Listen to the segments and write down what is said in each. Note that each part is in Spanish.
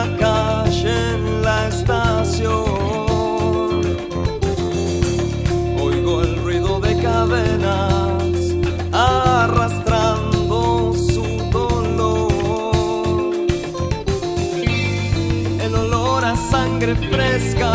la calle, en la estación. Oigo el ruido de cadenas arrastrando su dolor. El olor a sangre fresca.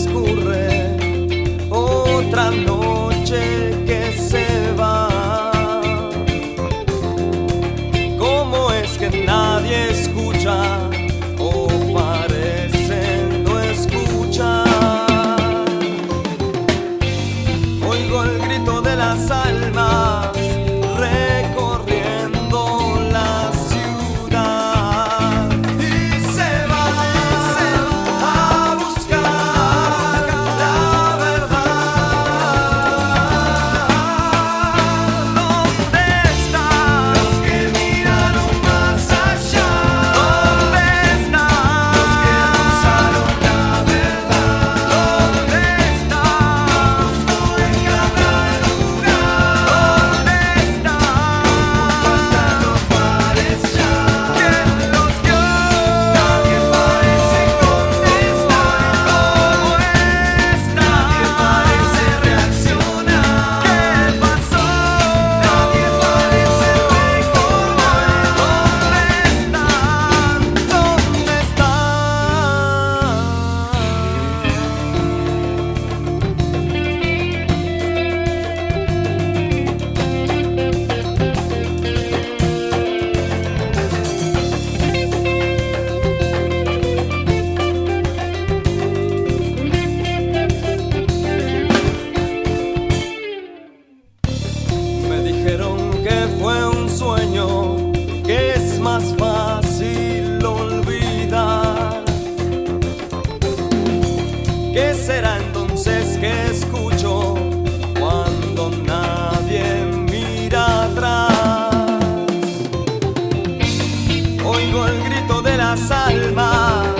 escurre otra noche que se va. ¿Cómo es que nadie escucha? O parece no escuchar. Oigo el grito de las almas. ¿Qué será entonces que escucho cuando nadie mira atrás? Oigo el grito de las almas.